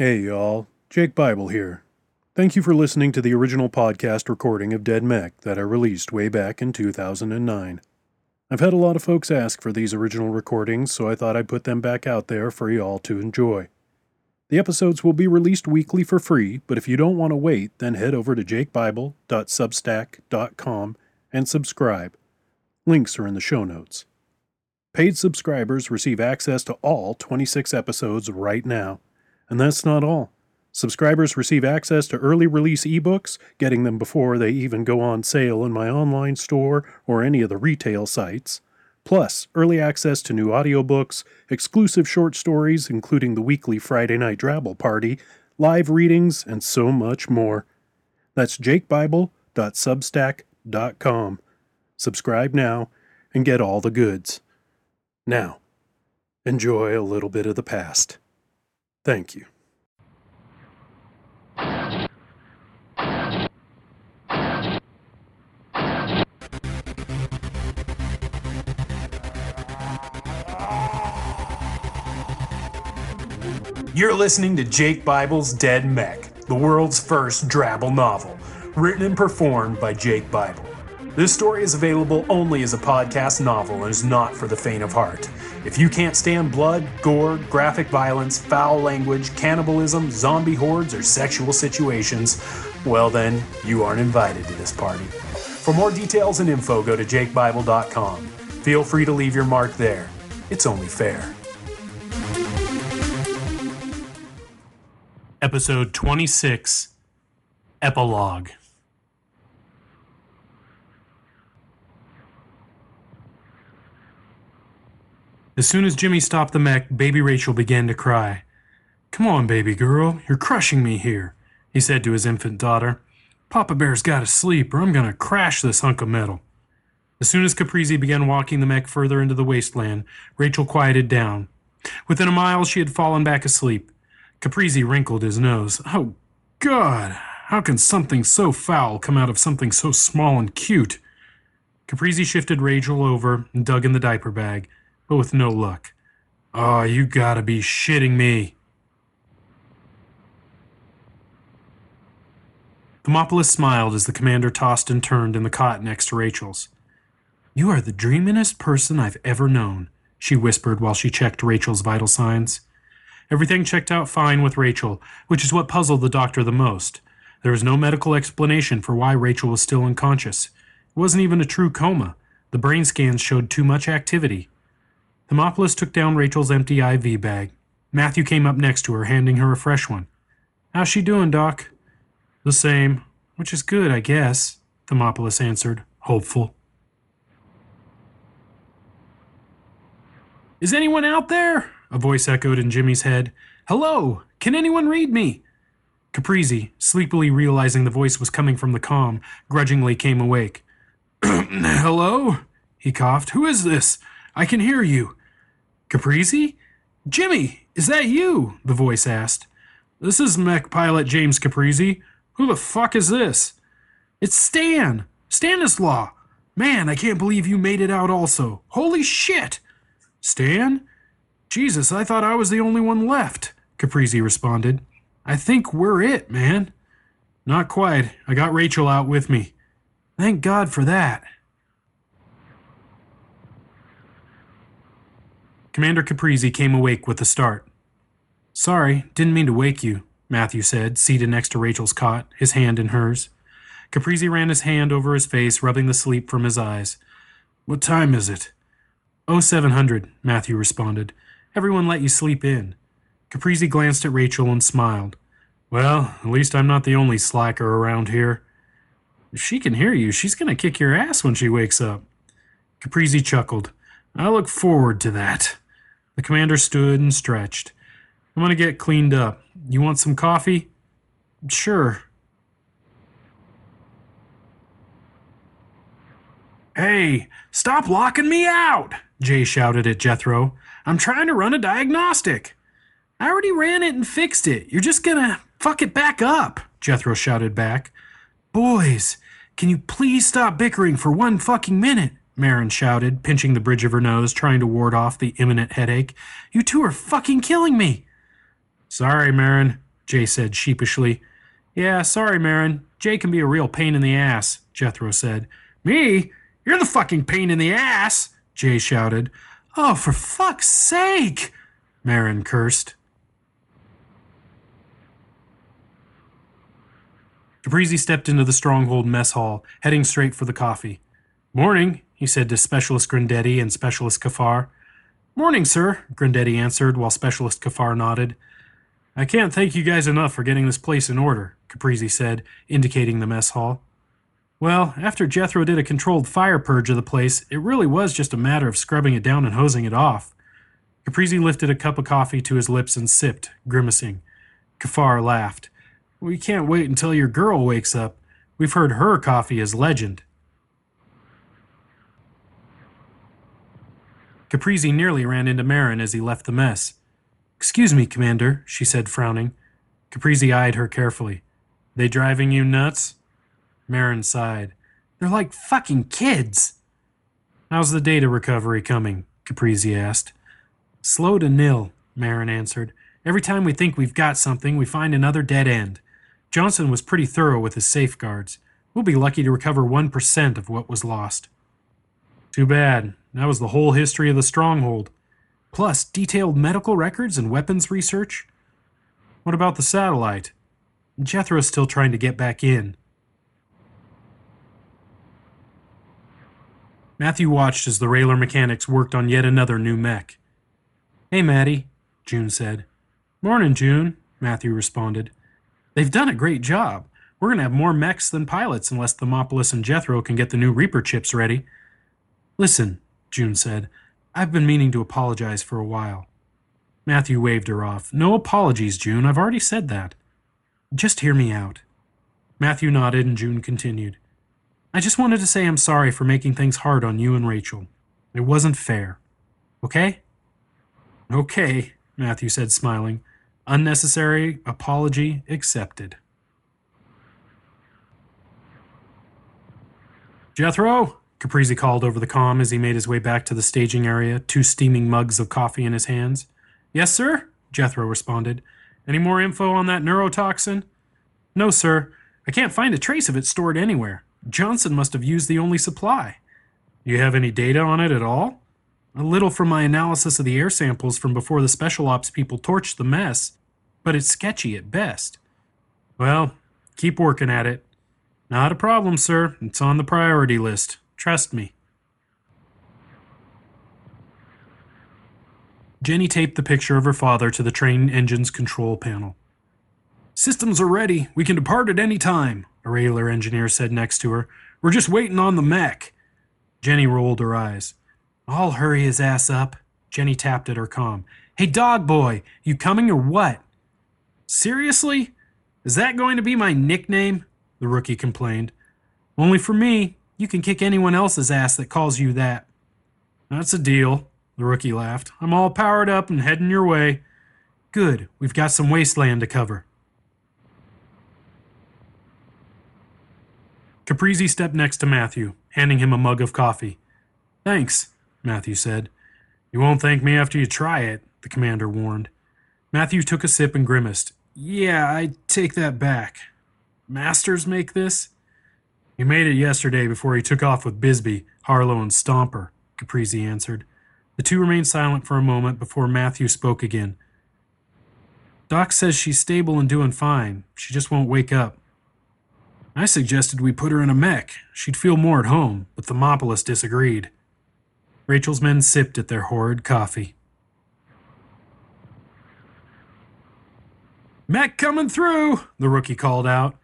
Hey, y'all. Jake Bible here. Thank you for listening to the original podcast recording of Dead Mech that I released way back in 2009. I've had a lot of folks ask for these original recordings, so I thought I'd put them back out there for y'all to enjoy. The episodes will be released weekly for free, but if you don't want to wait, then head over to jakebible.substack.com and subscribe. Links are in the show notes. Paid subscribers receive access to all 26 episodes right now. And that's not all. Subscribers receive access to early release ebooks, getting them before they even go on sale in my online store or any of the retail sites. Plus, early access to new audiobooks, exclusive short stories, including the weekly Friday Night Drabble Party, live readings, and so much more. That's jakebible.substack.com. Subscribe now and get all the goods. Now, enjoy a little bit of the past. Thank you. You're listening to Jake Bible's Dead Mech, the world's first Drabble novel, written and performed by Jake Bible. This story is available only as a podcast novel and is not for the faint of heart. If you can't stand blood, gore, graphic violence, foul language, cannibalism, zombie hordes, or sexual situations, well then, you aren't invited to this party. For more details and info, go to jakebible.com. Feel free to leave your mark there. It's only fair. Episode 26 Epilogue. As soon as Jimmy stopped the mech, baby Rachel began to cry. Come on, baby girl, you're crushing me here, he said to his infant daughter. Papa Bear's got to sleep, or I'm to crash this hunk of metal. As soon as Caprizi began walking the mech further into the wasteland, Rachel quieted down. Within a mile, she had fallen back asleep. Caprizi wrinkled his nose. Oh, God! How can something so foul come out of something so small and cute? Caprizi shifted Rachel over and dug in the diaper bag, but with no luck. Oh, you gotta be shitting me. Thermopolis smiled as the commander tossed and turned in the cot next to Rachel's. You are the dreamingest person I've ever known, she whispered while she checked Rachel's vital signs. Everything checked out fine with Rachel, which is what puzzled the doctor the most. There was no medical explanation for why Rachel was still unconscious. It wasn't even a true coma. The brain scans showed too much activity. Thermopolis took down Rachel's empty IV bag. Matthew came up next to her, handing her a fresh one. How's she doing, Doc? The same, which is good, I guess, Thermopolis answered, hopeful. Is anyone out there? A voice echoed in Jimmy's head. Hello! Can anyone read me? Caprizi, sleepily realizing the voice was coming from the com, grudgingly came awake. Hello? He coughed. Who is this? I can hear you. Caprizi? Jimmy, is that you? The voice asked. This is mech pilot James Caprizi. Who the fuck is this? It's Stan! Stanislaw! Man, I can't believe you made it out also. Holy shit! Stan? Jesus, I thought I was the only one left, Caprizi responded. I think we're it, man. Not quite. I got Rachel out with me. Thank God for that. Commander Caprizi came awake with a start. Sorry, didn't mean to wake you, Matthew said, seated next to Rachel's cot, his hand in hers. Caprizi ran his hand over his face, rubbing the sleep from his eyes. What time is it? Oh, Oh, seven hundred, Matthew responded. Everyone let you sleep in. Caprizi glanced at Rachel and smiled. Well, at least I'm not the only slacker around here. If she can hear you, she's going to kick your ass when she wakes up. Caprizi chuckled. I look forward to that. The commander stood and stretched. I'm going to get cleaned up. You want some coffee? Sure. Hey, stop locking me out! Jay shouted at Jethro. I'm trying to run a diagnostic. I already ran it and fixed it. You're just gonna fuck it back up, Jethro shouted back. Boys, can you please stop bickering for one fucking minute? Marin shouted, pinching the bridge of her nose, trying to ward off the imminent headache. You two are fucking killing me. Sorry, Marin. Jay said sheepishly. Yeah, sorry, Marin. Jay can be a real pain in the ass, Jethro said. Me? You're the fucking pain in the ass, Jay shouted. Oh, for fuck's sake, Marin cursed. Caprizi stepped into the Stronghold mess hall, heading straight for the coffee. Morning, he said to Specialist Grandetti and Specialist Kafar. Morning, sir, Grandetti answered while Specialist Kafar nodded. I can't thank you guys enough for getting this place in order, Caprizi said, indicating the mess hall. Well, after Jethro did a controlled fire purge of the place, it really was just a matter of scrubbing it down and hosing it off. Caprizi lifted a cup of coffee to his lips and sipped, grimacing. Kafar laughed. We can't wait until your girl wakes up. We've heard her coffee is legend. Caprizi nearly ran into Marin as he left the mess. Excuse me, Commander, she said, frowning. Caprizi eyed her carefully. They driving you nuts? Marin sighed. They're like fucking kids. How's the data recovery coming? Caprizi asked. Slow to nil, Marin answered. Every time we think we've got something, we find another dead end. Johnson was pretty thorough with his safeguards. We'll be lucky to recover 1% of what was lost. Too bad. That was the whole history of the stronghold. Plus, detailed medical records and weapons research. What about the satellite? Jethro's still trying to get back in. Matthew watched as the Railer mechanics worked on yet another new mech. Hey, Matty, June said. Morning, June, Matthew responded. They've done a great job. We're going to have more mechs than pilots unless Thermopolis and Jethro can get the new Reaper chips ready. Listen, June said. I've been meaning to apologize for a while. Matthew waved her off. No apologies, June. I've already said that. Just hear me out. Matthew nodded and June continued. I just wanted to say I'm sorry for making things hard on you and Rachel. It wasn't fair. Okay? Okay, Matthew said, smiling. Unnecessary apology accepted. Jethro, Caprizi called over the com as he made his way back to the staging area, two steaming mugs of coffee in his hands. Yes, sir, Jethro responded. Any more info on that neurotoxin? No, sir. I can't find a trace of it stored anywhere. Johnson must have used the only supply. You have any data on it at all? A little from my analysis of the air samples from before the special ops people torched the mess but it's sketchy at best. Well, keep working at it. Not a problem, sir. It's on the priority list. Trust me. Jenny taped the picture of her father to the train engine's control panel. Systems are ready. We can depart at any time, a railer engineer said next to her. We're just waiting on the mech. Jenny rolled her eyes. I'll hurry his ass up. Jenny tapped at her com. Hey, dog boy, you coming or what? Seriously? Is that going to be my nickname? The rookie complained. Only for me. You can kick anyone else's ass that calls you that. That's a deal, the rookie laughed. I'm all powered up and heading your way. Good. We've got some wasteland to cover. Caprizi stepped next to Matthew, handing him a mug of coffee. Thanks, Matthew said. You won't thank me after you try it, the commander warned. Matthew took a sip and grimaced. Yeah, I take that back. Masters make this? He made it yesterday before he took off with Bisbee, Harlow, and Stomper, Caprizi answered. The two remained silent for a moment before Matthew spoke again. Doc says she's stable and doing fine. She just won't wake up. I suggested we put her in a mech. She'd feel more at home, but Thermopolis disagreed. Rachel's men sipped at their horrid coffee. Mech coming through, the rookie called out.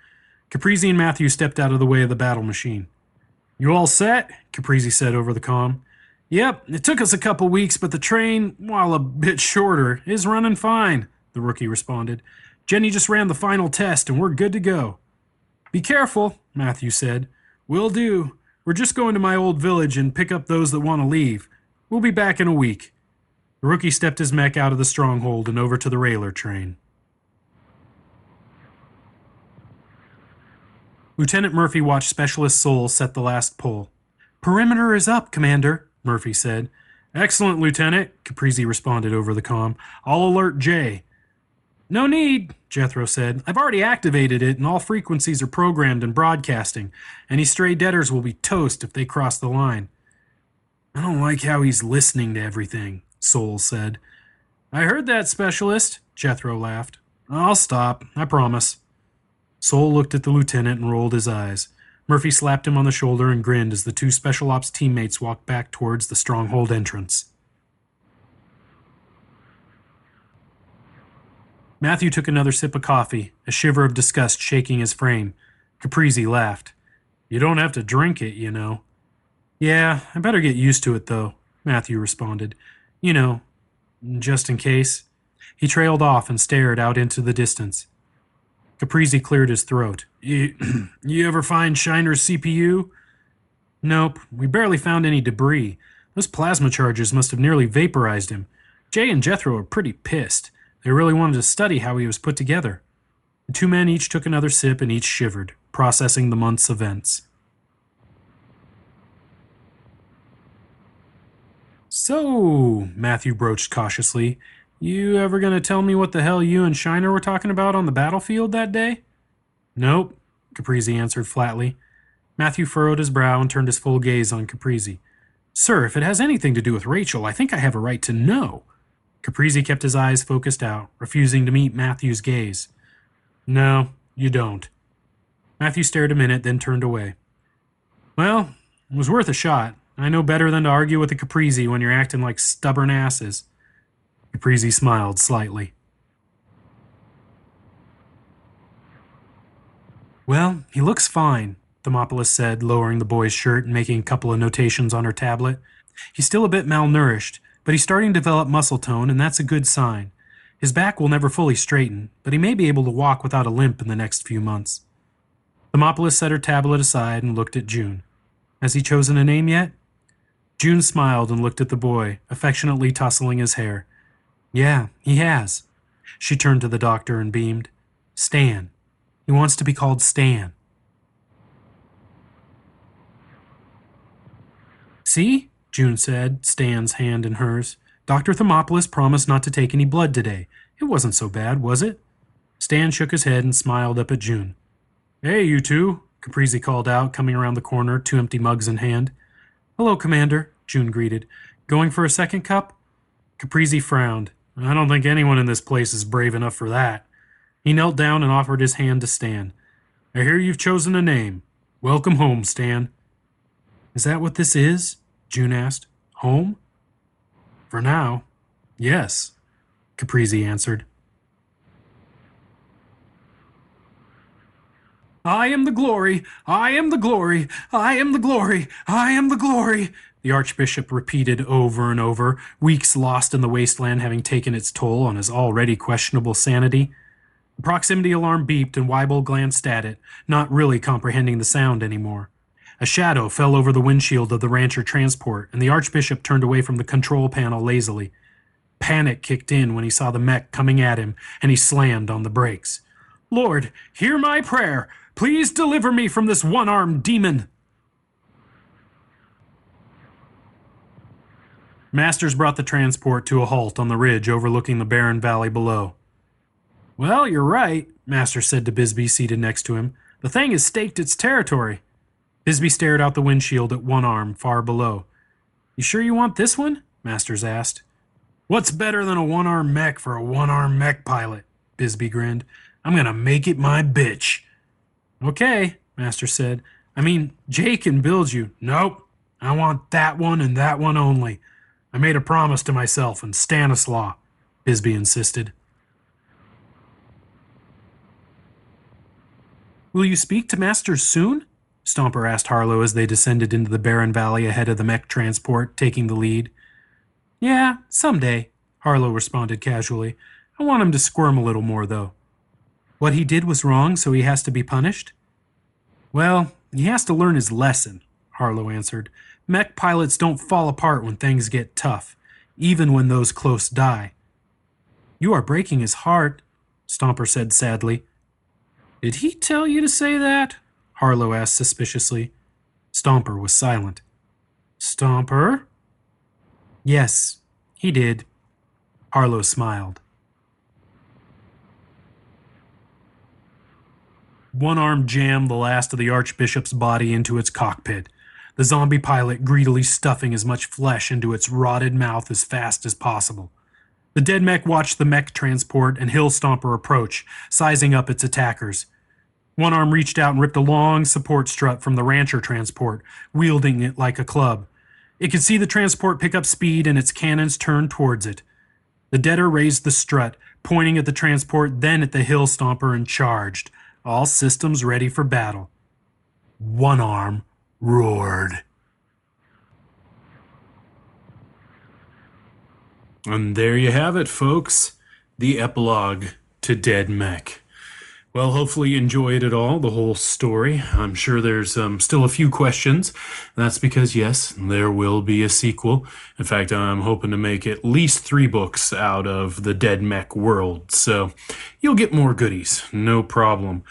Caprizi and Matthew stepped out of the way of the battle machine. You all set? Caprizi said over the com. Yep, it took us a couple weeks, but the train, while a bit shorter, is running fine, the rookie responded. Jenny just ran the final test and we're good to go. Be careful, Matthew said. Will do. We're just going to my old village and pick up those that want to leave. We'll be back in a week. The rookie stepped his mech out of the stronghold and over to the railer train. Lieutenant Murphy watched Specialist Soul set the last pole. Perimeter is up, Commander, Murphy said. Excellent, Lieutenant, Caprizi responded over the com. I'll alert Jay. No need, Jethro said. I've already activated it, and all frequencies are programmed and broadcasting. Any stray Deaders will be toast if they cross the line. I don't like how he's listening to everything, Soul said. I heard that, specialist, Jethro laughed. I'll stop, I promise. Soul looked at the lieutenant and rolled his eyes. Murphy slapped him on the shoulder and grinned as the two Special Ops teammates walked back towards the stronghold entrance. Matthew took another sip of coffee, a shiver of disgust shaking his frame. Caprizi laughed. You don't have to drink it, you know. Yeah, I better get used to it, though, Matthew responded. You know, just in case. He trailed off and stared out into the distance. Caprizi cleared his throat. You, you ever find Shiner's CPU? Nope, we barely found any debris. Those plasma charges must have nearly vaporized him. Jay and Jethro are pretty pissed. They really wanted to study how he was put together. The two men each took another sip and each shivered, processing the month's events. So, Matthew broached cautiously, you ever gonna tell me what the hell you and Shiner were talking about on the battlefield that day? Nope, Caprizi answered flatly. Matthew furrowed his brow and turned his full gaze on Caprizi. Sir, if it has anything to do with Rachel, I think I have a right to know. Caprizi kept his eyes focused out, refusing to meet Matthew's gaze. No, you don't. Matthew stared a minute, then turned away. Well, it was worth a shot. I know better than to argue with a Caprizi when you're acting like stubborn asses. Caprizi smiled slightly. Well, he looks fine, Thermopolis said, lowering the boy's shirt and making a couple of notations on her tablet. He's still a bit malnourished, but he's starting to develop muscle tone, and that's a good sign. His back will never fully straighten, but he may be able to walk without a limp in the next few months. Thermopolis set her tablet aside and looked at June. Has he chosen a name yet? June smiled and looked at the boy, affectionately tousling his hair. Yeah, he has. She turned to the doctor and beamed. Stan. He wants to be called Stan. See? June said, Stan's hand in hers. Dr. Thermopolis promised not to take any blood today. It wasn't so bad, was it? Stan shook his head and smiled up at June. Hey, you two, Caprizi called out, coming around the corner, two empty mugs in hand. Hello, Commander, June greeted. Going for a second cup? Caprizi frowned. I don't think anyone in this place is brave enough for that. He knelt down and offered his hand to Stan. I hear you've chosen a name. Welcome home, Stan. Is that what this is? June asked. Home? For now, yes, Caprizi answered. I am the glory, I am the glory, I am the glory, I am the glory, the Archbishop repeated over and over, weeks lost in the wasteland having taken its toll on his already questionable sanity. The proximity alarm beeped and Weibel glanced at it, not really comprehending the sound anymore. A shadow fell over the windshield of the rancher transport, and the Archbishop turned away from the control panel lazily. Panic kicked in when he saw the mech coming at him, and he slammed on the brakes. Lord, hear my prayer! Please deliver me from this one armed demon! Masters brought the transport to a halt on the ridge overlooking the barren valley below. Well, you're right, Masters said to Bisbee seated next to him. The thing has staked its territory. Bisbee stared out the windshield at one arm far below. You sure you want this one? Masters asked. What's better than a one arm mech for a one arm mech pilot? Bisbee grinned. I'm gonna make it my bitch. Okay, Masters said. I mean, Jay can build you. Nope. I want that one and that one only. I made a promise to myself and Stanislaw, Bisbee insisted. Will you speak to Masters soon? Stomper asked Harlow as they descended into the barren valley ahead of the mech transport, taking the lead. Yeah, someday, Harlow responded casually. I want him to squirm a little more, though. What he did was wrong, so he has to be punished? Well, he has to learn his lesson, Harlow answered. Mech pilots don't fall apart when things get tough, even when those close die. You are breaking his heart, Stomper said sadly. Did he tell you to say that? Harlow asked suspiciously. Stomper was silent. Stomper? Yes, he did. Harlow smiled. One arm jammed the last of the Archbishop's body into its cockpit, the zombie pilot greedily stuffing as much flesh into its rotted mouth as fast as possible. The dead mech watched the mech transport and Hill Stomper approach, sizing up its attackers. One arm reached out and ripped a long support strut from the Rancher transport, wielding it like a club. It could see the transport pick up speed and its cannons turned towards it. The Deader raised the strut, pointing at the transport, then at the Hill Stomper, and charged, all systems ready for battle. One arm roared. And there you have it, folks. The epilogue to Dead Mech. Well, hopefully you enjoyed it all, the whole story. I'm sure there's um, still a few questions. That's because, yes, there will be a sequel. In fact, I'm hoping to make at least three books out of the Dead Mech world, so you'll get more goodies, no problem.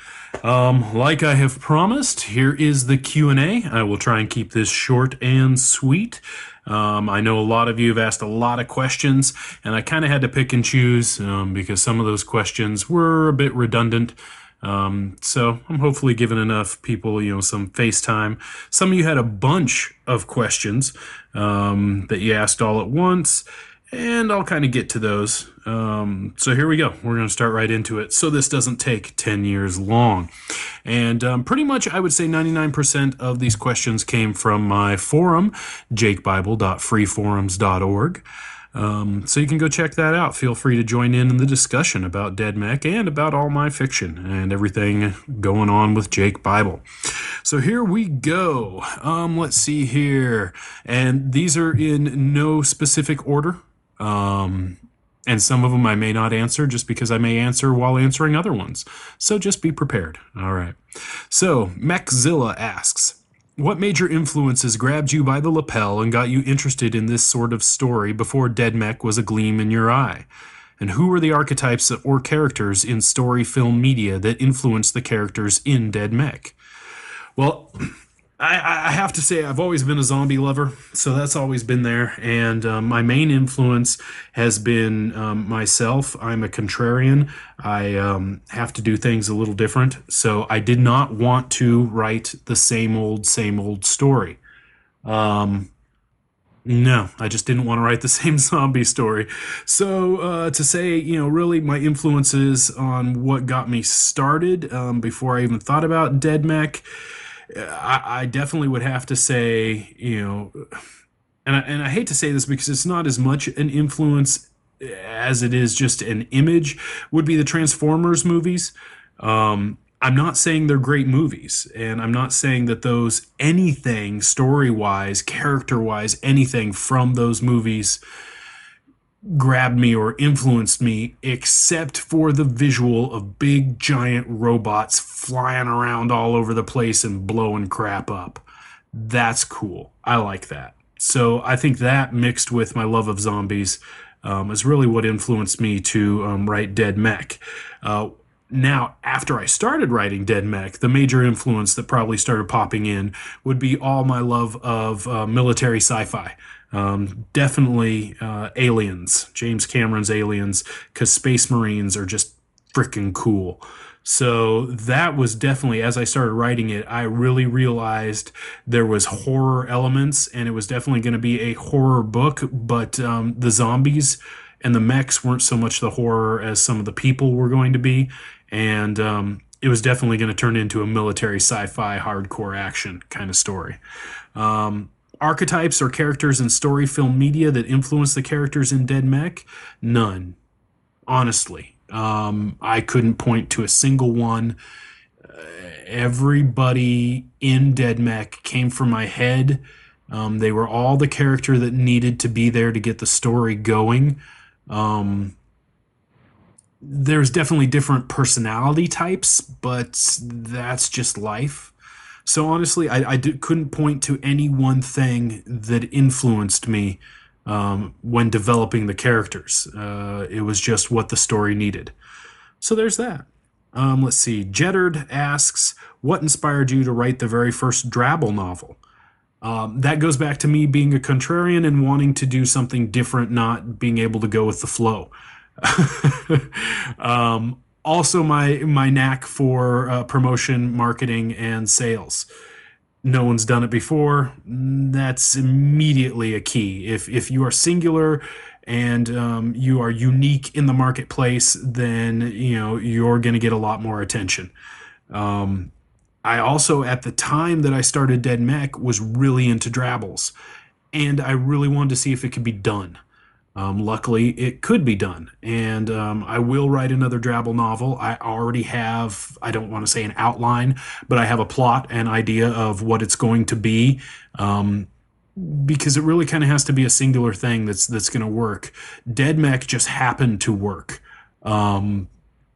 Um, like I have promised, here is the Q&A. I will try and keep this short and sweet. Um, I know a lot of you have asked a lot of questions, and I kind of had to pick and choose um, because some of those questions were a bit redundant. Um, so I'm hopefully giving enough people, you know, some FaceTime. Some of you had a bunch of questions um, that you asked all at once, and I'll kind of get to those. Um, so here we go. We're going to start right into it. So this doesn't take 10 years long. And um, pretty much, I would say 99% of these questions came from my forum, jakebible.freeforums.org. Um, so you can go check that out. Feel free to join in in the discussion about Dead Mech and about all my fiction and everything going on with Jake Bible. So here we go. Um, let's see here. And these are in no specific order. Um, and some of them I may not answer just because I may answer while answering other ones. So just be prepared. All right. So Mechzilla asks, what major influences grabbed you by the lapel and got you interested in this sort of story before Dead Mech was a gleam in your eye? And who were the archetypes or characters in story film media that influenced the characters in Dead Mech? Well, I, I, have to say I've always been a zombie lover, so that's always been there. And um, my main influence has been um, myself. I'm a contrarian. I um, have to do things a little different, so I did not want to write the same old, same old story. Um, no, I just didn't want to write the same zombie story. So uh, to say, you know, really my influences on what got me started um, before I even thought about Dead Mech I, I definitely would have to say, you know, and I, and I hate to say this because it's not as much an influence as it is just an image, would be the Transformers movies. Um, I'm not saying they're great movies, and I'm not saying that those anything story wise, character wise, anything from those movies grabbed me or influenced me except for the visual of big giant robots flying around all over the place and blowing crap up. That's cool. I like that. So I think that mixed with my love of zombies um, is really what influenced me to um, write Dead Mech. Uh, now, after I started writing Dead Mech, the major influence that probably started popping in would be all my love of uh, military sci fi. Um, definitely uh, Aliens, James Cameron's Aliens, because Space Marines are just freaking cool. So that was definitely, as I started writing it, I really realized there was horror elements, and it was definitely going to be a horror book. But um, the zombies and the mechs weren't so much the horror as some of the people were going to be, and um, it was definitely going to turn into a military sci-fi hardcore action kind of story. Um, archetypes or characters in story film media that influence the characters in Dead Mech? None. Honestly. Um, I couldn't point to a single one. Uh, everybody in Dead Mech came from my head. Um, they were all the character that needed to be there to get the story going. Um, there's definitely different personality types, but that's just life. So honestly, I, I did, couldn't point to any one thing that influenced me um, when developing the characters. Uh, it was just what the story needed. So there's that. Um, let's see. Jeddard asks, "What inspired you to write the very first Drabble novel?" Um, that goes back to me being a contrarian and wanting to do something different, not being able to go with the flow. um, also my my knack for uh, promotion, marketing, and sales. No one's done it before. That's immediately a key. If if you are singular and um, you are unique in the marketplace, then you know you're going to get a lot more attention. Um, I also, at the time that I started Dead Mech, was really into Drabbles, and I really wanted to see if it could be done. Um, luckily, it could be done, and um, I will write another Drabble novel. I already have, I don't want to say an outline, but I have a plot and idea of what it's going to be. Um, because it really kind of has to be a singular thing that's that's going to work. Dead Mech just happened to work, um,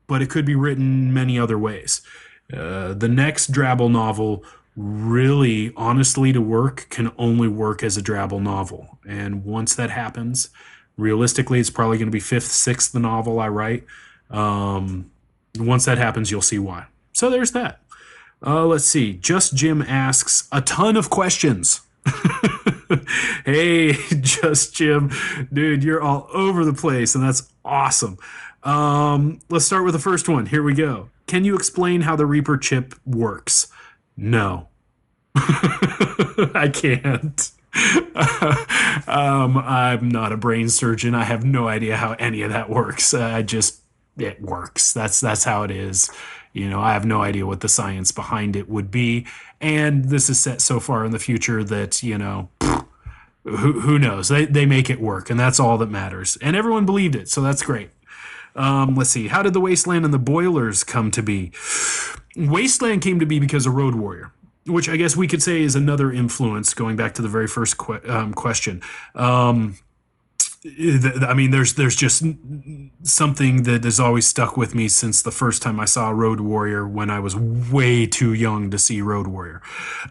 but it could be written many other ways. Uh, the next Drabble novel, really, honestly, to work, can only work as a Drabble novel. And once that happens, realistically, it's probably going to be fifth, sixth the novel I write. Um, once that happens, you'll see why. So there's that. Uh, let's see. Just Jim asks a ton of questions. hey, Just Jim, dude, you're all over the place, and that's awesome. Um, let's start with the first one. Here we go. Can you explain how the Reaper chip works? No. I can't. um, I'm not a brain surgeon. I have no idea how any of that works. I just it works. That's that's how it is. You know, I have no idea what the science behind it would be, and this is set so far in the future that you know, who who knows? They they make it work, and that's all that matters. And everyone believed it, so that's great. Um, let's see. How did the Wasteland and the Boilers come to be? Wasteland came to be because of Road Warrior, which I guess we could say is another influence. Going back to the very first que- um, question. Um, I mean, there's there's just something that has always stuck with me since the first time I saw Road Warrior when I was way too young to see Road Warrior.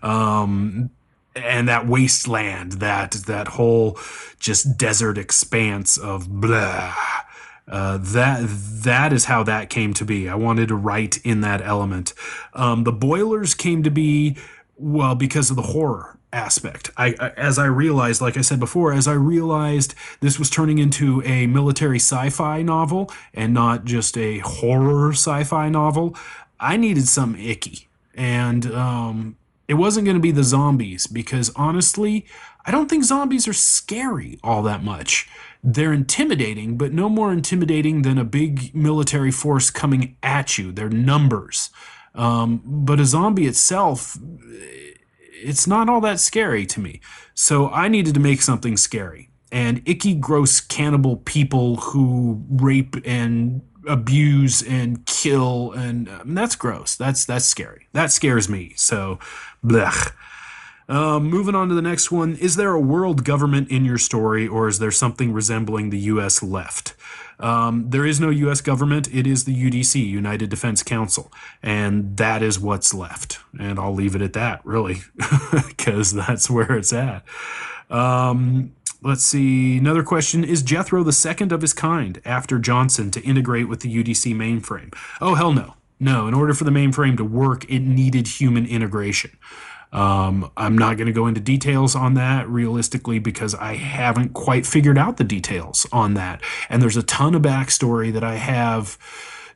Um, and that wasteland, that that whole just desert expanse of blah uh, that that is how that came to be. I wanted to write in that element. Um, the boilers came to be well because of the horror aspect. I, as I realized, like I said before, as I realized this was turning into a military sci-fi novel and not just a horror sci-fi novel, I needed some icky, and um, it wasn't going to be the zombies because honestly, I don't think zombies are scary all that much they're intimidating, but no more intimidating than a big military force coming at you. They're numbers. Um, but a zombie itself, it's not all that scary to me. So I needed to make something scary. And icky, gross cannibal people who rape and abuse and kill, and um, that's gross. That's that's scary. That scares me. So, blech. Um, moving on to the next one. Is there a world government in your story, or is there something resembling the U.S. left? Um, there is no U.S. government. It is the UDC, United Defense Council, and that is what's left. And I'll leave it at that, really, because that's where it's at. Um, let's see. Another question Is Jethro the second of his kind after Johnson to integrate with the UDC mainframe? Oh, hell no. No, in order for the mainframe to work, it needed human integration. Um, I'm not going to go into details on that realistically because I haven't quite figured out the details on that. And there's a ton of backstory that I have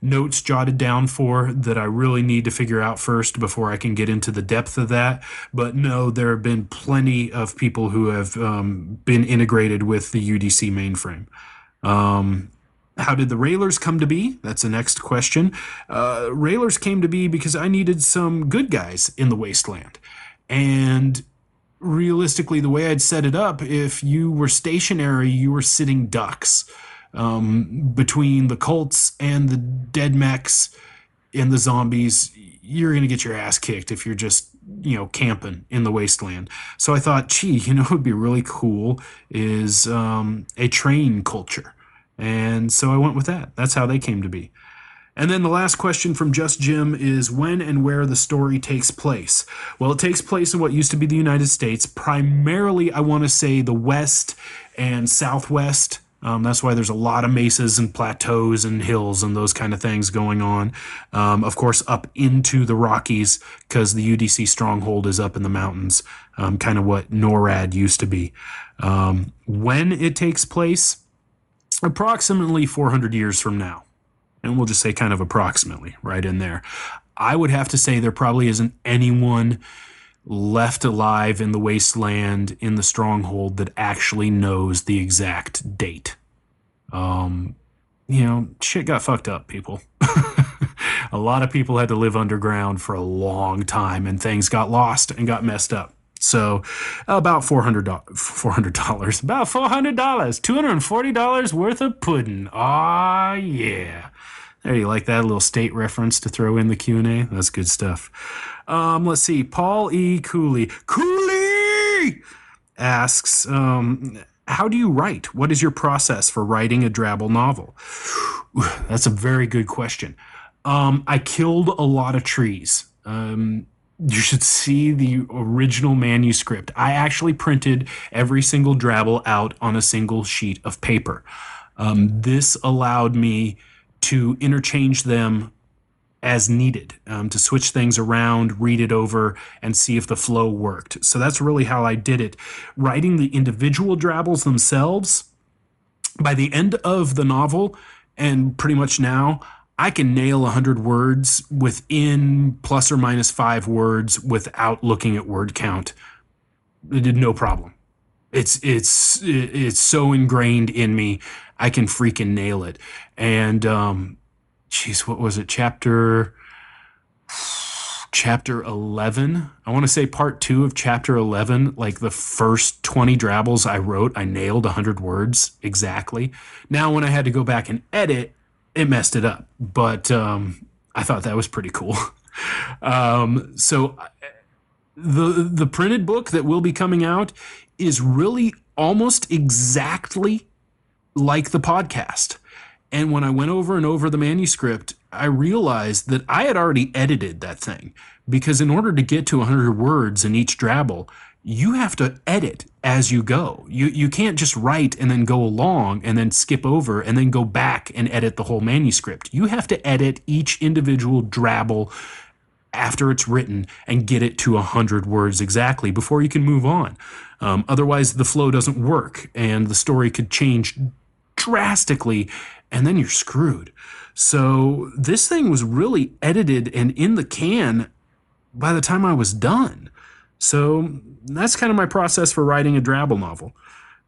notes jotted down for that I really need to figure out first before I can get into the depth of that. But no, there have been plenty of people who have um, been integrated with the UDC mainframe. Um, how did the Railers come to be? That's the next question. Uh, Railers came to be because I needed some good guys in the wasteland. And realistically, the way I'd set it up, if you were stationary, you were sitting ducks um, between the Colts and the dead mechs and the zombies. You're going to get your ass kicked if you're just you know camping in the wasteland. So I thought, gee, you know, what would be really cool is um, a train culture, and so I went with that. That's how they came to be. And then the last question from Just Jim is when and where the story takes place. Well, it takes place in what used to be the United States, primarily, I want to say, the West and Southwest. Um, that's why there's a lot of mesas and plateaus and hills and those kind of things going on. Um, of course, up into the Rockies because the UDC stronghold is up in the mountains, um, kind of what NORAD used to be. Um, when it takes place, approximately 400 years from now and we'll just say kind of approximately right in there. I would have to say there probably isn't anyone left alive in the wasteland in the stronghold that actually knows the exact date. Um, you know, shit got fucked up, people. a lot of people had to live underground for a long time and things got lost and got messed up. So about $400, $400, about $400, $240 worth of pudding. Ah, yeah. There, you like that a little state reference to throw in the Q&A? That's good stuff. Um, let's see. Paul E. Cooley. Cooley asks, um, how do you write? What is your process for writing a Drabble novel? That's a very good question. Um, I killed a lot of trees. Um, you should see the original manuscript. I actually printed every single Drabble out on a single sheet of paper. Um, this allowed me to interchange them as needed, um, to switch things around, read it over, and see if the flow worked. So that's really how I did it. Writing the individual Drabbles themselves, by the end of the novel, and pretty much now, I can nail 100 words within plus or minus five words without looking at word count. No problem. It's it's it's so ingrained in me. I can freaking nail it. And um, geez, what was it? Chapter chapter 11 i want to say part two of chapter 11 like the first 20 drabbles i wrote i nailed 100 words exactly now when i had to go back and edit it messed it up. But um, I thought that was pretty cool. um, so the the printed book that will be coming out is really almost exactly like the podcast. And when I went over and over the manuscript, I realized that I had already edited that thing because in order to get to 100 words in each drabble, you have to edit as you go. You you can't just write and then go along and then skip over and then go back and edit the whole manuscript. You have to edit each individual drabble after it's written and get it to 100 words exactly before you can move on. Um, otherwise, the flow doesn't work and the story could change drastically and then you're screwed. So, this thing was really edited and in the can by the time I was done. So that's kind of my process for writing a Drabble novel.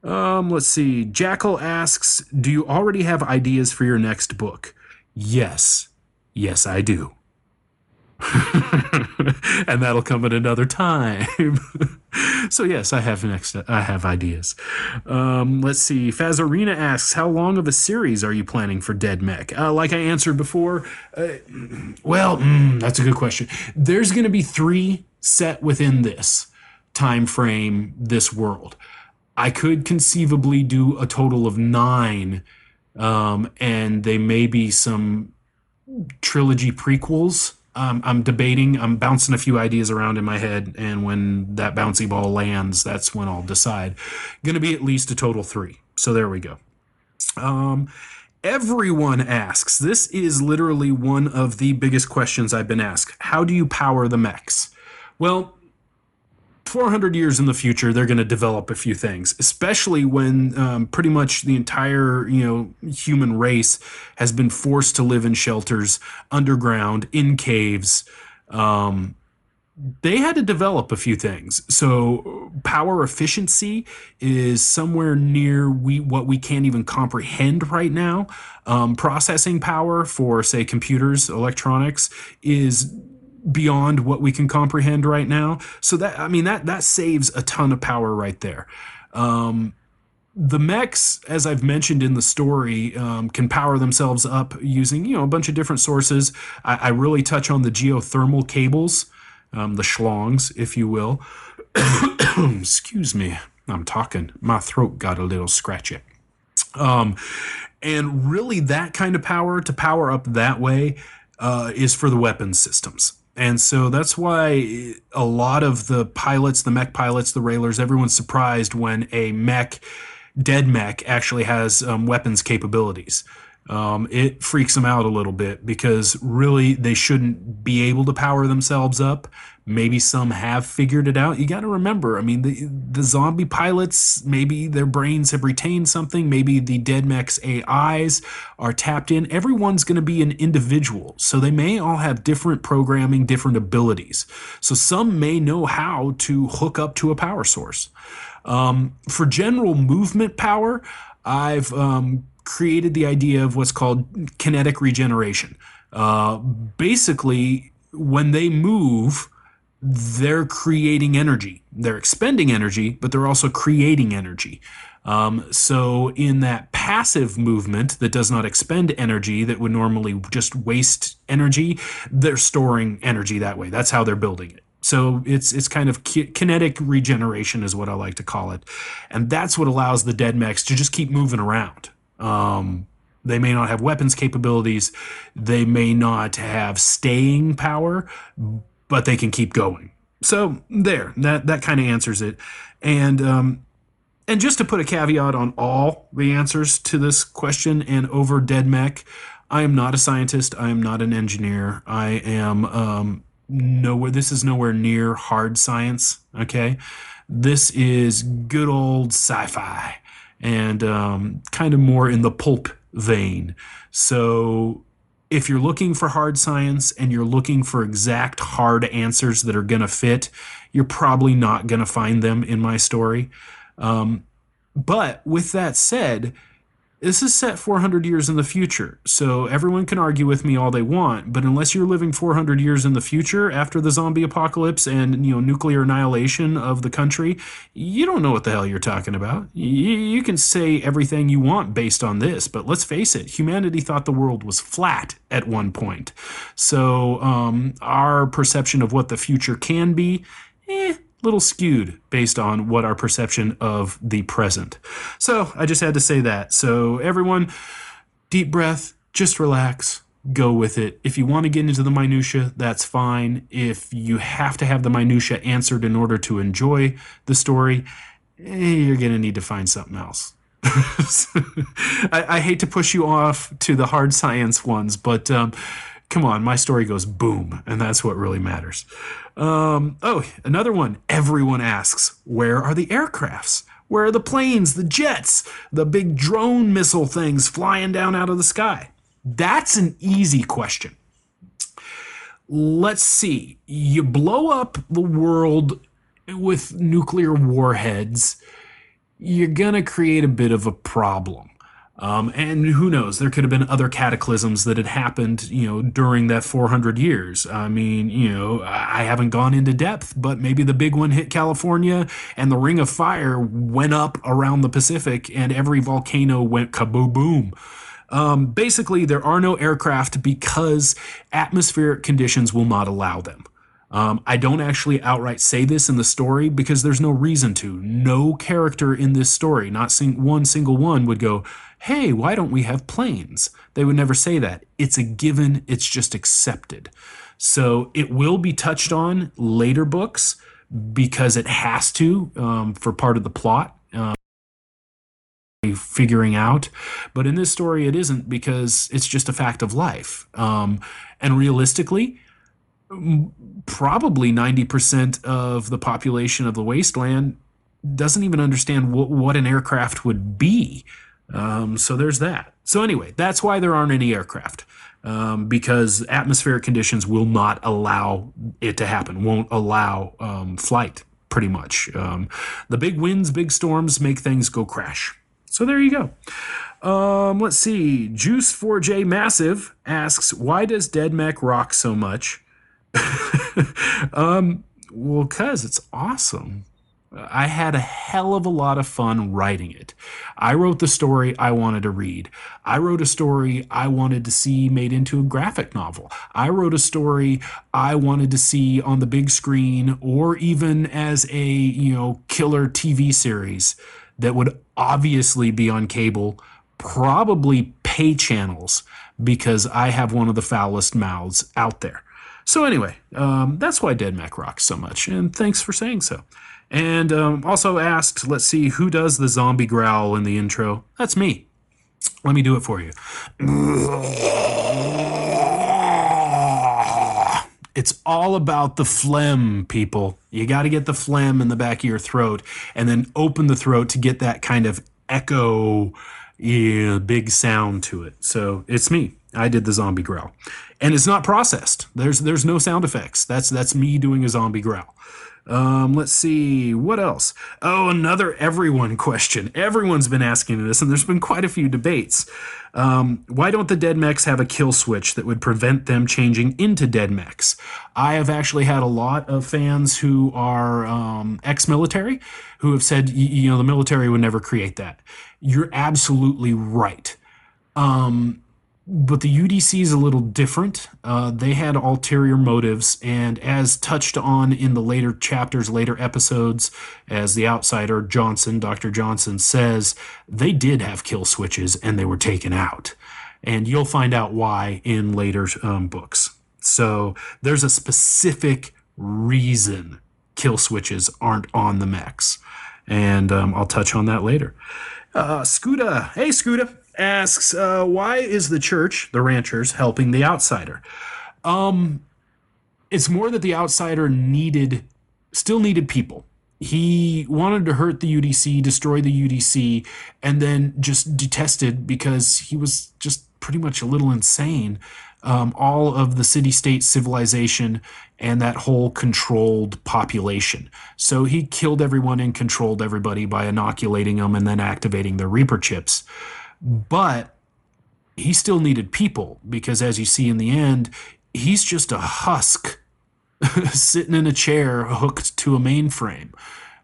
Um, let's see. Jackal asks, Do you already have ideas for your next book? Yes. Yes, I do. and that'll come at another time. so yes, I have next. I have ideas. Um, let's see. Fazarina asks, "How long of a series are you planning for Dead Mech?" Uh, like I answered before, uh, well, mm, that's a good question. There's going to be three set within this time frame, this world. I could conceivably do a total of nine, um, and they may be some trilogy prequels. Um, I'm debating. I'm bouncing a few ideas around in my head, and when that bouncy ball lands, that's when I'll decide. Going to be at least a total three. So there we go. Um, everyone asks. This is literally one of the biggest questions I've been asked. How do you power the mechs? Well, 400 years in the future, they're going to develop a few things, especially when um, pretty much the entire you know human race has been forced to live in shelters underground in caves. Um, they had to develop a few things. So power efficiency is somewhere near we what we can't even comprehend right now. Um, processing power for say computers, electronics is beyond what we can comprehend right now. So that I mean that that saves a ton of power right there. Um, the mechs, as I've mentioned in the story, um, can power themselves up using you know a bunch of different sources. I, I really touch on the geothermal cables, um, the schlongs, if you will. Excuse me, I'm talking. My throat got a little scratchy. Um, and really, that kind of power to power up that way uh, is for the weapons systems. And so that's why a lot of the pilots, the mech pilots, the railers, everyone's surprised when a mech, dead mech, actually has um, weapons capabilities. Um, it freaks them out a little bit because really they shouldn't be able to power themselves up. Maybe some have figured it out. You got to remember, I mean, the the zombie pilots, maybe their brains have retained something. Maybe the dead mech's AIs are tapped in. Everyone's going to be an individual, so they may all have different programming, different abilities. So some may know how to hook up to a power source. Um, for general movement power, I've um, created the idea of what's called kinetic regeneration. Uh, basically, when they move, they're creating energy. They're expending energy, but they're also creating energy. Um, so, in that passive movement that does not expend energy, that would normally just waste energy, they're storing energy that way. That's how they're building it. So it's it's kind of ki- kinetic regeneration is what I like to call it, and that's what allows the dead mechs to just keep moving around. Um, they may not have weapons capabilities, they may not have staying power, but they can keep going. So there, that that kind of answers it. And um, and just to put a caveat on all the answers to this question and over dead mech, I am not a scientist. I am not an engineer. I am um, nowhere. This is nowhere near hard science. Okay, this is good old sci-fi and um, kind of more in the pulp vein. So if you're looking for hard science and you're looking for exact hard answers that are going to fit, you're probably not going to find them in my story. Um, but with that said, this is set 400 years in the future, so everyone can argue with me all they want, but unless you're living 400 years in the future after the zombie apocalypse and you know nuclear annihilation of the country, you don't know what the hell you're talking about. You, you can say everything you want based on this, but let's face it, humanity thought the world was flat at one point. So um, our perception of what the future can be, eh, little skewed based on what our perception of the present. So I just had to say that. So everyone, deep breath, just relax, go with it. If you want to get into the minutia, that's fine. If you have to have the minutia answered in order to enjoy the story, eh, you're going to need to find something else. I, I, hate to push you off to the hard science ones, but um, come on, my story goes boom, and that's what really matters. Um, oh, another one. Everyone asks, where are the aircrafts? Where are the planes, the jets, the big drone missile things flying down out of the sky? That's an easy question. Let's see. You blow up the world with nuclear warheads, you're going to create a bit of a problem. Um, and who knows? There could have been other cataclysms that had happened, you know, during that 400 years. I mean, you know, I haven't gone into depth, but maybe the big one hit California, and the Ring of Fire went up around the Pacific, and every volcano went kaboom. Um, basically, there are no aircraft because atmospheric conditions will not allow them. Um, I don't actually outright say this in the story because there's no reason to. No character in this story, not sing- one single one, would go, hey, why don't we have planes? They would never say that. It's a given, it's just accepted. So it will be touched on later books because it has to um, for part of the plot. Um, figuring out but in this story it isn't because it's just a fact of life um, and realistically probably 90% of the population of the wasteland doesn't even understand what, what an aircraft would be um, so there's that. So anyway, that's why there aren't any aircraft. Um, because atmospheric conditions will not allow it to happen, won't allow um, flight, pretty much. Um, the big winds, big storms make things go crash. So there you go. Um, let's see. Juice4J Massive asks, why does Dead Mech rock so much? um, well, because it's awesome. I had a hell of a lot of fun writing it. I wrote the story I wanted to read. I wrote a story I wanted to see made into a graphic novel. I wrote a story I wanted to see on the big screen or even as a, you know, killer TV series that would obviously be on cable, probably pay channels because I have one of the foulest mouths out there. So anyway, um, that's why Dead Mech rocks so much, and thanks for saying so. And um, also asked, let's see, who does the zombie growl in the intro? That's me. Let me do it for you. It's all about the phlegm, people. You got to get the phlegm in the back of your throat and then open the throat to get that kind of echo, yeah, big sound to it. So it's me. I did the zombie growl, and it's not processed. There's there's no sound effects. That's that's me doing a zombie growl. Um, let's see what else. Oh, another everyone question. Everyone's been asking this, and there's been quite a few debates. Um, why don't the dead mechs have a kill switch that would prevent them changing into dead mechs? I have actually had a lot of fans who are um, ex-military who have said, you know, the military would never create that. You're absolutely right. Um, but the UDC is a little different. Uh, they had ulterior motives, and as touched on in the later chapters, later episodes, as the outsider Johnson, Dr. Johnson says, they did have kill switches and they were taken out. And you'll find out why in later um, books. So there's a specific reason kill switches aren't on the mechs. And um, I'll touch on that later. Uh. Hey, Scuda asks, uh, why is the church, the ranchers, helping the outsider? Um, it's more that the outsider needed, still needed people. He wanted to hurt the UDC, destroy the UDC, and then just detested because he was just pretty much a little insane. Um, all of the city state civilization and that whole controlled population. So he killed everyone and controlled everybody by inoculating them and then activating their Reaper chips. But he still needed people because, as you see in the end, he's just a husk sitting in a chair hooked to a mainframe.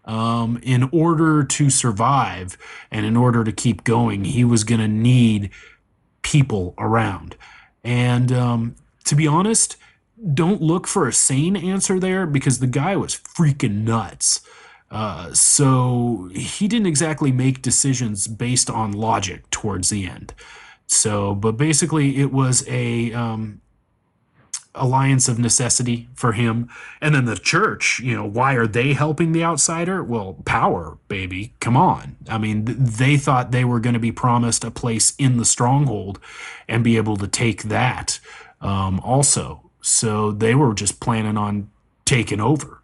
Um, in order to survive and in order to keep going, he was going to need people around. And um, to be honest, don't look for a sane answer there because the guy was freaking nuts. Uh, so he didn't exactly make decisions based on logic towards the end. So, but basically, it was a um, alliance of necessity for him. And then the church, you know, why are they helping the outsider? Well, power, baby. Come on. I mean, th- they thought they were going to be promised a place in the stronghold and be able to take that um, also. So they were just planning on taking over.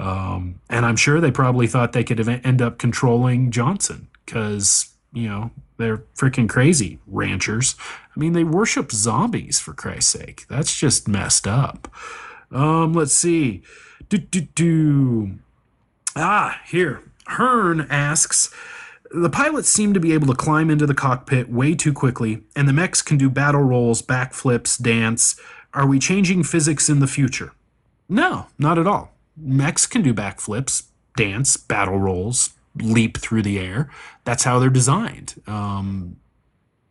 Um, and I'm sure they probably thought they could end up controlling Johnson because, you know, they're freaking crazy ranchers. I mean, they worship zombies for Christ's sake. That's just messed up. Um, let's see. Do, do, do. Ah, here. Hearn asks The pilots seem to be able to climb into the cockpit way too quickly, and the mechs can do battle rolls, backflips, dance. Are we changing physics in the future? No, not at all mechs can do backflips, dance, battle rolls, leap through the air. That's how they're designed. Um,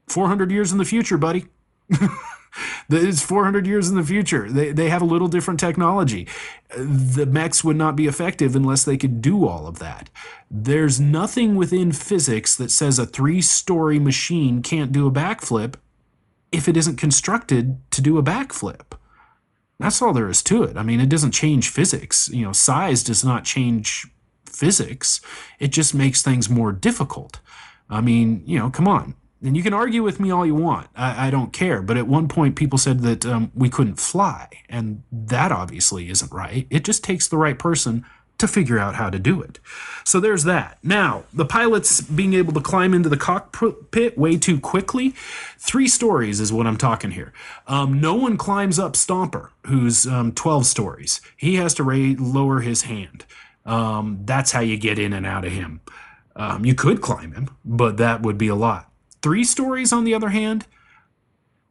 400 years in the future, buddy. it's 400 years in the future. They, they have a little different technology. The mechs would not be effective unless they could do all of that. There's nothing within physics that says a three story machine can't do a backflip if it isn't constructed to do a backflip. That's all there is to it. I mean, it doesn't change physics. You know, size does not change physics. It just makes things more difficult. I mean, you know, come on. And you can argue with me all you want. I, I don't care. But at one point, people said that um, we couldn't fly. And that obviously isn't right. It just takes the right person to figure out how to do it. So there's that. Now, the pilots being able to climb into the cockpit way too quickly. Three stories is what I'm talking here. Um, no one climbs up Stomper, who's um, 12 stories. He has to ra- lower his hand. Um, that's how you get in and out of him. Um, you could climb him, but that would be a lot. Three stories, on the other hand,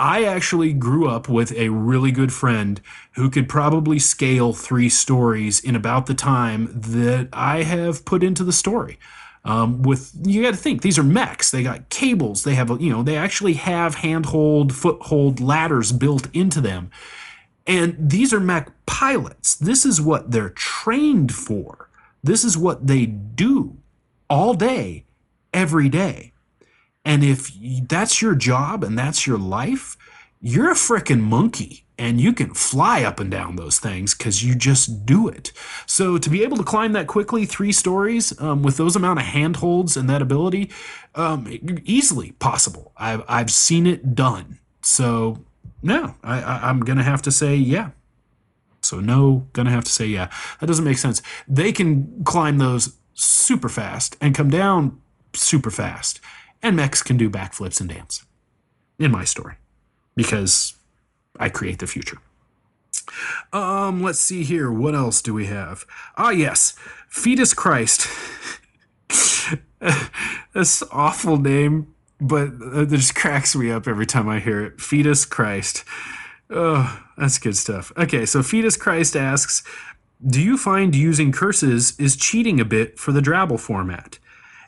I actually grew up with a really good friend who could probably scale three stories in about the time that I have put into the story. Um, with you got to think these are mechs. They got cables. They have you know they actually have handhold, foothold ladders built into them, and these are mech pilots. This is what they're trained for. This is what they do all day, every day. And if that's your job and that's your life, you're a freaking monkey. and you can fly up and down those things because you just do it. So to be able to climb that quickly, three stories um, with those amount of handholds and that ability, um, easily possible. I've I've seen it done. So no, I, I I'm gonna have to say yeah. So no, gonna have to say yeah. That doesn't make sense. They can climb those super fast and come down super fast, and mechs can do backflips and dance. In my story, because I create the future. Um, let's see here. What else do we have? Ah, yes, Fetus Christ. This awful name, but it just cracks me up every time I hear it. Fetus Christ. Oh, that's good stuff. Okay, so Fetus Christ asks, do you find using curses is cheating a bit for the Drabble format?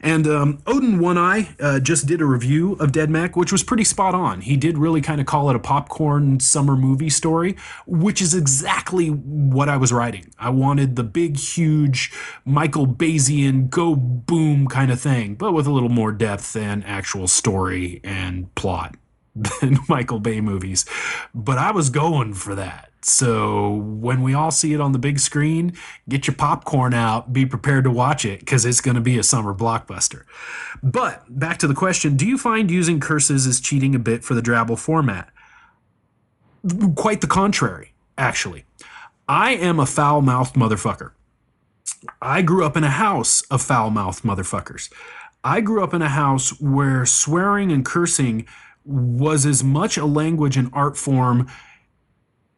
And um, Odin One Eye uh, just did a review of Dead Mech, which was pretty spot on. He did really kind of call it a popcorn summer movie story, which is exactly what I was writing. I wanted the big, huge Michael Bayesian go boom kind of thing, but with a little more depth and actual story and plot than Michael Bay movies. But I was going for that. So when we all see it on the big screen, get your popcorn out, be prepared to watch it because it's going to be a summer blockbuster. But back to the question do you find using curses is cheating a bit for the Drabble format? Quite the contrary, actually. I am a foul mouthed motherfucker. I grew up in a house of foul mouthed motherfuckers. I grew up in a house where swearing and cursing was as much a language and art form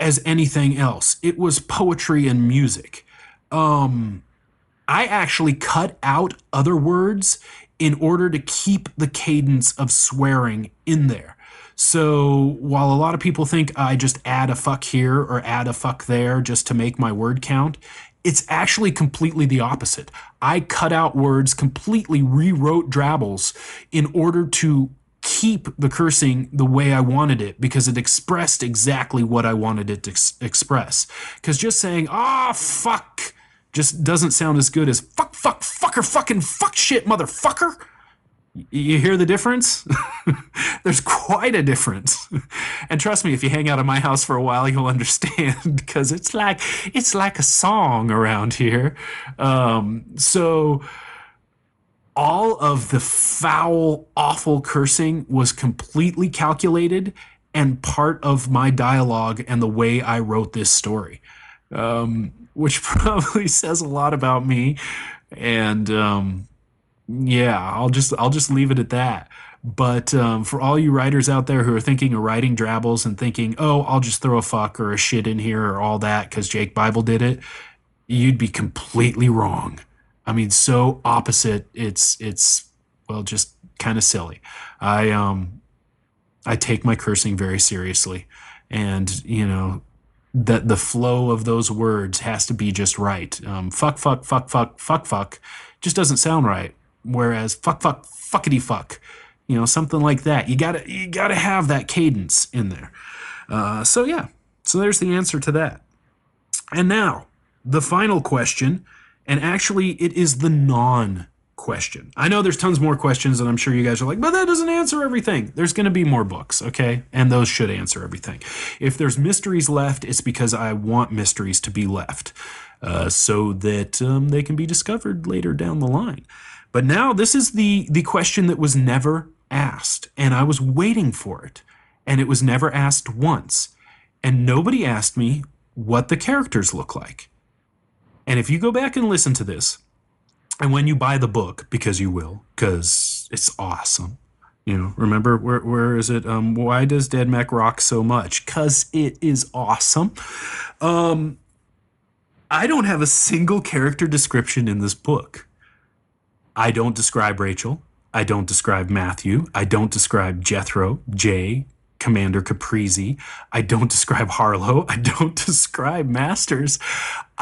as anything else. It was poetry and music. Um, I actually cut out other words in order to keep the cadence of swearing in there. So while a lot of people think I just add a fuck here or add a fuck there just to make my word count, it's actually completely the opposite. I cut out words, completely rewrote drabbles in order to keep the cursing the way I wanted it because it expressed exactly what I wanted it to ex- express. Because just saying, ah, oh, fuck, just doesn't sound as good as fuck, fuck, fucker, fucking fuck shit, motherfucker. You hear the difference? There's quite a difference. And trust me, if you hang out at my house for a while, you'll understand because it's like it's like a song around here. Um, so all of the foul, awful cursing was completely calculated and part of my dialogue and the way I wrote this story, um, which probably says a lot about me. And um, yeah, I'll just I'll just leave it at that. But um, for all you writers out there who are thinking of writing drabbles and thinking, oh, I'll just throw a fuck or a shit in here or all that because Jake Bible did it, you'd be completely wrong. I mean, so opposite. It's it's well, just kind of silly. I um, I take my cursing very seriously, and you know that the flow of those words has to be just right. Um, fuck, fuck, fuck, fuck, fuck, fuck, just doesn't sound right. Whereas fuck, fuck, fuckity fuck, you know, something like that. You gotta you gotta have that cadence in there. Uh, so yeah, so there's the answer to that. And now the final question and actually, it is the non question. I know there's tons more questions, and I'm sure you guys are like, but that doesn't answer everything. There's going to be more books, okay? And those should answer everything. If there's mysteries left, it's because I want mysteries to be left uh, so that um, they can be discovered later down the line. But now this is the the question that was never asked, and I was waiting for it, and it was never asked once, and nobody asked me what the characters look like. And if you go back and listen to this, and when you buy the book, because you will, because it's awesome. You know, remember where where is it? Um, why does Dead Mech rock so much? Cause it is awesome. Um, I don't have a single character description in this book. I don't describe Rachel. I don't describe Matthew. I don't describe Jethro, Jay, Commander Caprizi. I don't describe Harlow. I don't describe Masters.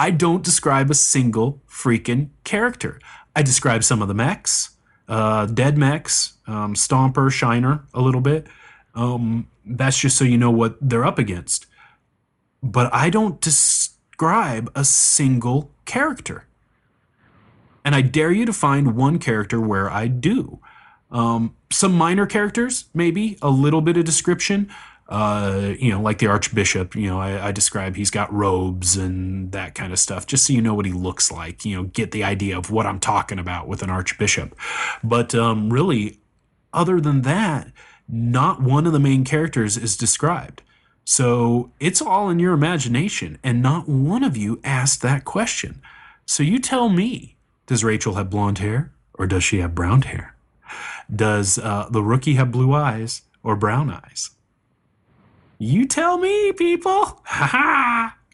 I don't describe a single freaking character. I describe some of the mechs, uh, dead mechs, um, Stomper, Shiner, a little bit. Um, that's just so you know what they're up against. But I don't describe a single character. And I dare you to find one character where I do. Um, some minor characters, maybe a little bit of description. Uh, you know, like the Archbishop, you know, I, I describe he's got robes and that kind of stuff, just so you know what he looks like, you know, get the idea of what I'm talking about with an Archbishop. But um, really, other than that, not one of the main characters is described. So it's all in your imagination, and not one of you asked that question. So you tell me does Rachel have blonde hair or does she have brown hair? Does uh, the rookie have blue eyes or brown eyes? You tell me, people. Ha.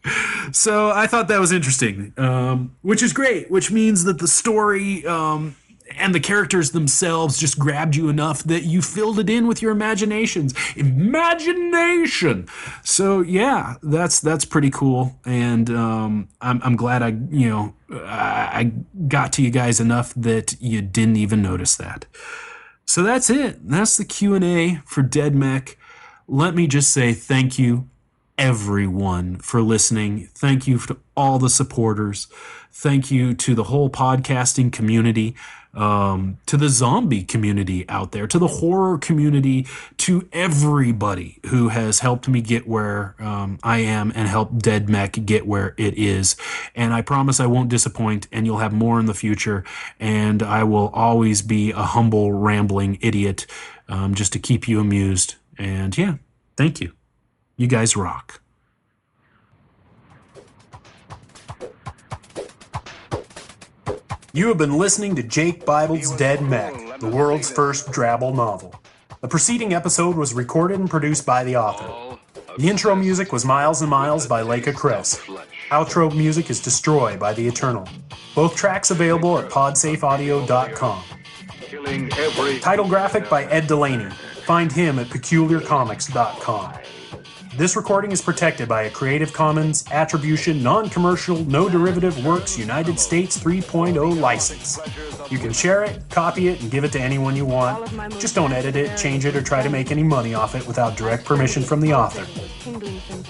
So I thought that was interesting, um, which is great, which means that the story um, and the characters themselves just grabbed you enough that you filled it in with your imaginations. Imagination. So yeah, that's that's pretty cool, and um, I'm I'm glad I you know I got to you guys enough that you didn't even notice that. So that's it. That's the Q and A for Dead Mech. Let me just say thank you everyone for listening. Thank you to all the supporters. Thank you to the whole podcasting community um, to the zombie community out there, to the horror community, to everybody who has helped me get where um, I am and help Dead Mech get where it is. And I promise I won't disappoint, and you'll have more in the future. And I will always be a humble, rambling idiot um, just to keep you amused. And yeah, thank you. You guys rock. You have been listening to Jake Bible's Dead Mech, the world's first Drabble novel. The preceding episode was recorded and produced by the author. The intro music was Miles and Miles by Leica Chris. Outro music is Destroy by The Eternal. Both tracks available at podsafeaudio.com. Title graphic by Ed Delaney. Find him at peculiarcomics.com. This recording is protected by a Creative Commons Attribution Non Commercial No Derivative Works United States 3.0 license. You can share it, copy it, and give it to anyone you want. Just don't edit it, change it, or try to make any money off it without direct permission from the author.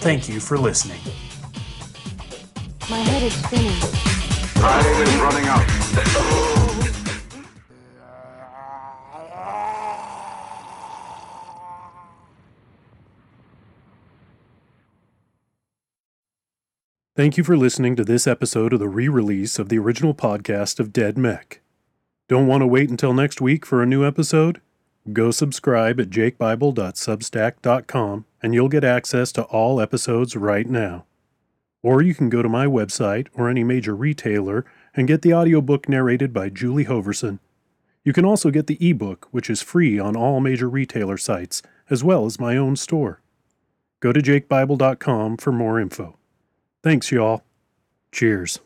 Thank you for listening. My head is spinning. Time is running out. Thank you for listening to this episode of the re release of the original podcast of Dead Mech. Don't want to wait until next week for a new episode? Go subscribe at jakebible.substack.com and you'll get access to all episodes right now. Or you can go to my website or any major retailer and get the audiobook narrated by Julie Hoverson. You can also get the ebook, which is free on all major retailer sites, as well as my own store. Go to jakebible.com for more info. Thanks, y'all. Cheers.